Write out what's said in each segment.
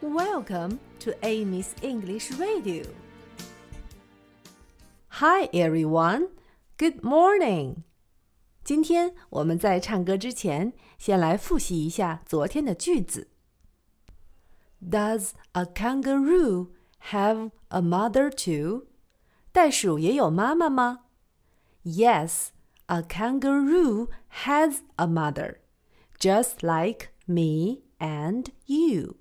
Welcome to Amy's English Radio. Hi everyone. Good morning. 今天我们在唱歌之前，先来复习一下昨天的句子。Does a kangaroo have a mother too? 袋鼠也有妈妈吗？Yes, a kangaroo has a mother, just like me and you.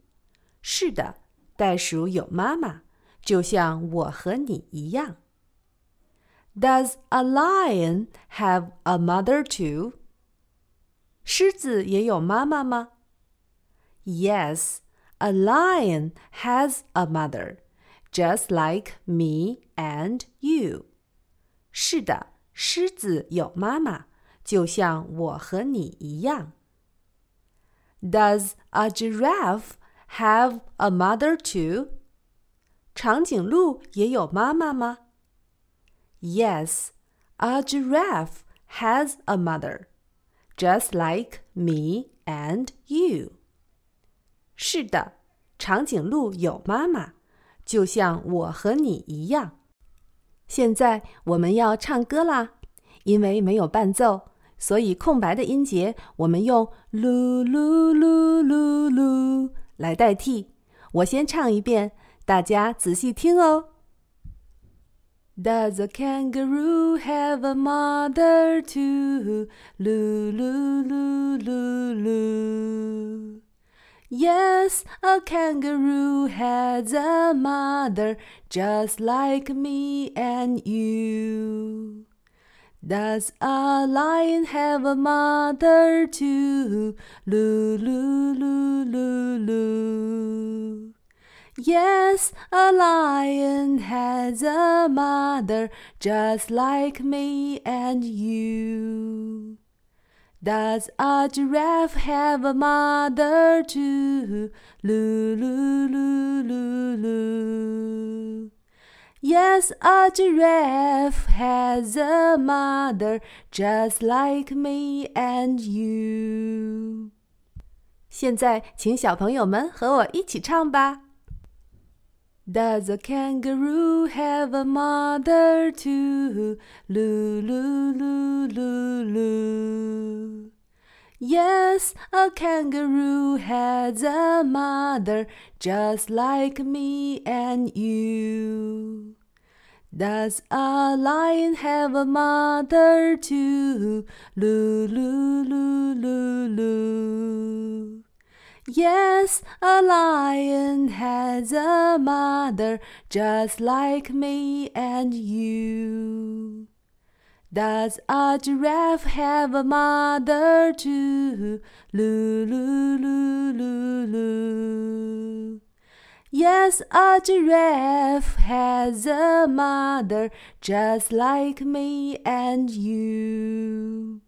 是的，袋鼠有妈妈，就像我和你一样。Does a lion have a mother too? 狮子也有妈妈吗？Yes, a lion has a mother, just like me and you. 是的，狮子有妈妈，就像我和你一样。Does a giraffe have a mother too? 长颈鹿也有妈妈吗？Yes, a giraffe has a mother, just like me and you. 是的，长颈鹿有妈妈，就像我和你一样。现在我们要唱歌啦，因为没有伴奏，所以空白的音节我们用噜噜噜噜噜来代替。我先唱一遍，大家仔细听哦。Does a kangaroo have a mother too? Loo loo loo loo loo. Yes, a kangaroo has a mother just like me and you. Does a lion have a mother too? Loo loo loo. Yes, a lion has a mother just like me and you. Does a giraffe have a mother too? Loo loo loo. Yes, a giraffe has a mother just like me and you. 现在，请小朋友们和我一起唱吧。Does a kangaroo have a mother too? Loo loo loo loo loo. Yes, a kangaroo has a mother just like me and you. Does a lion have a mother too? Loo loo loo. Yes, a lion has a mother just like me and you. Does a giraffe have a mother too? Loo loo loo. Yes, a giraffe has a mother just like me and you.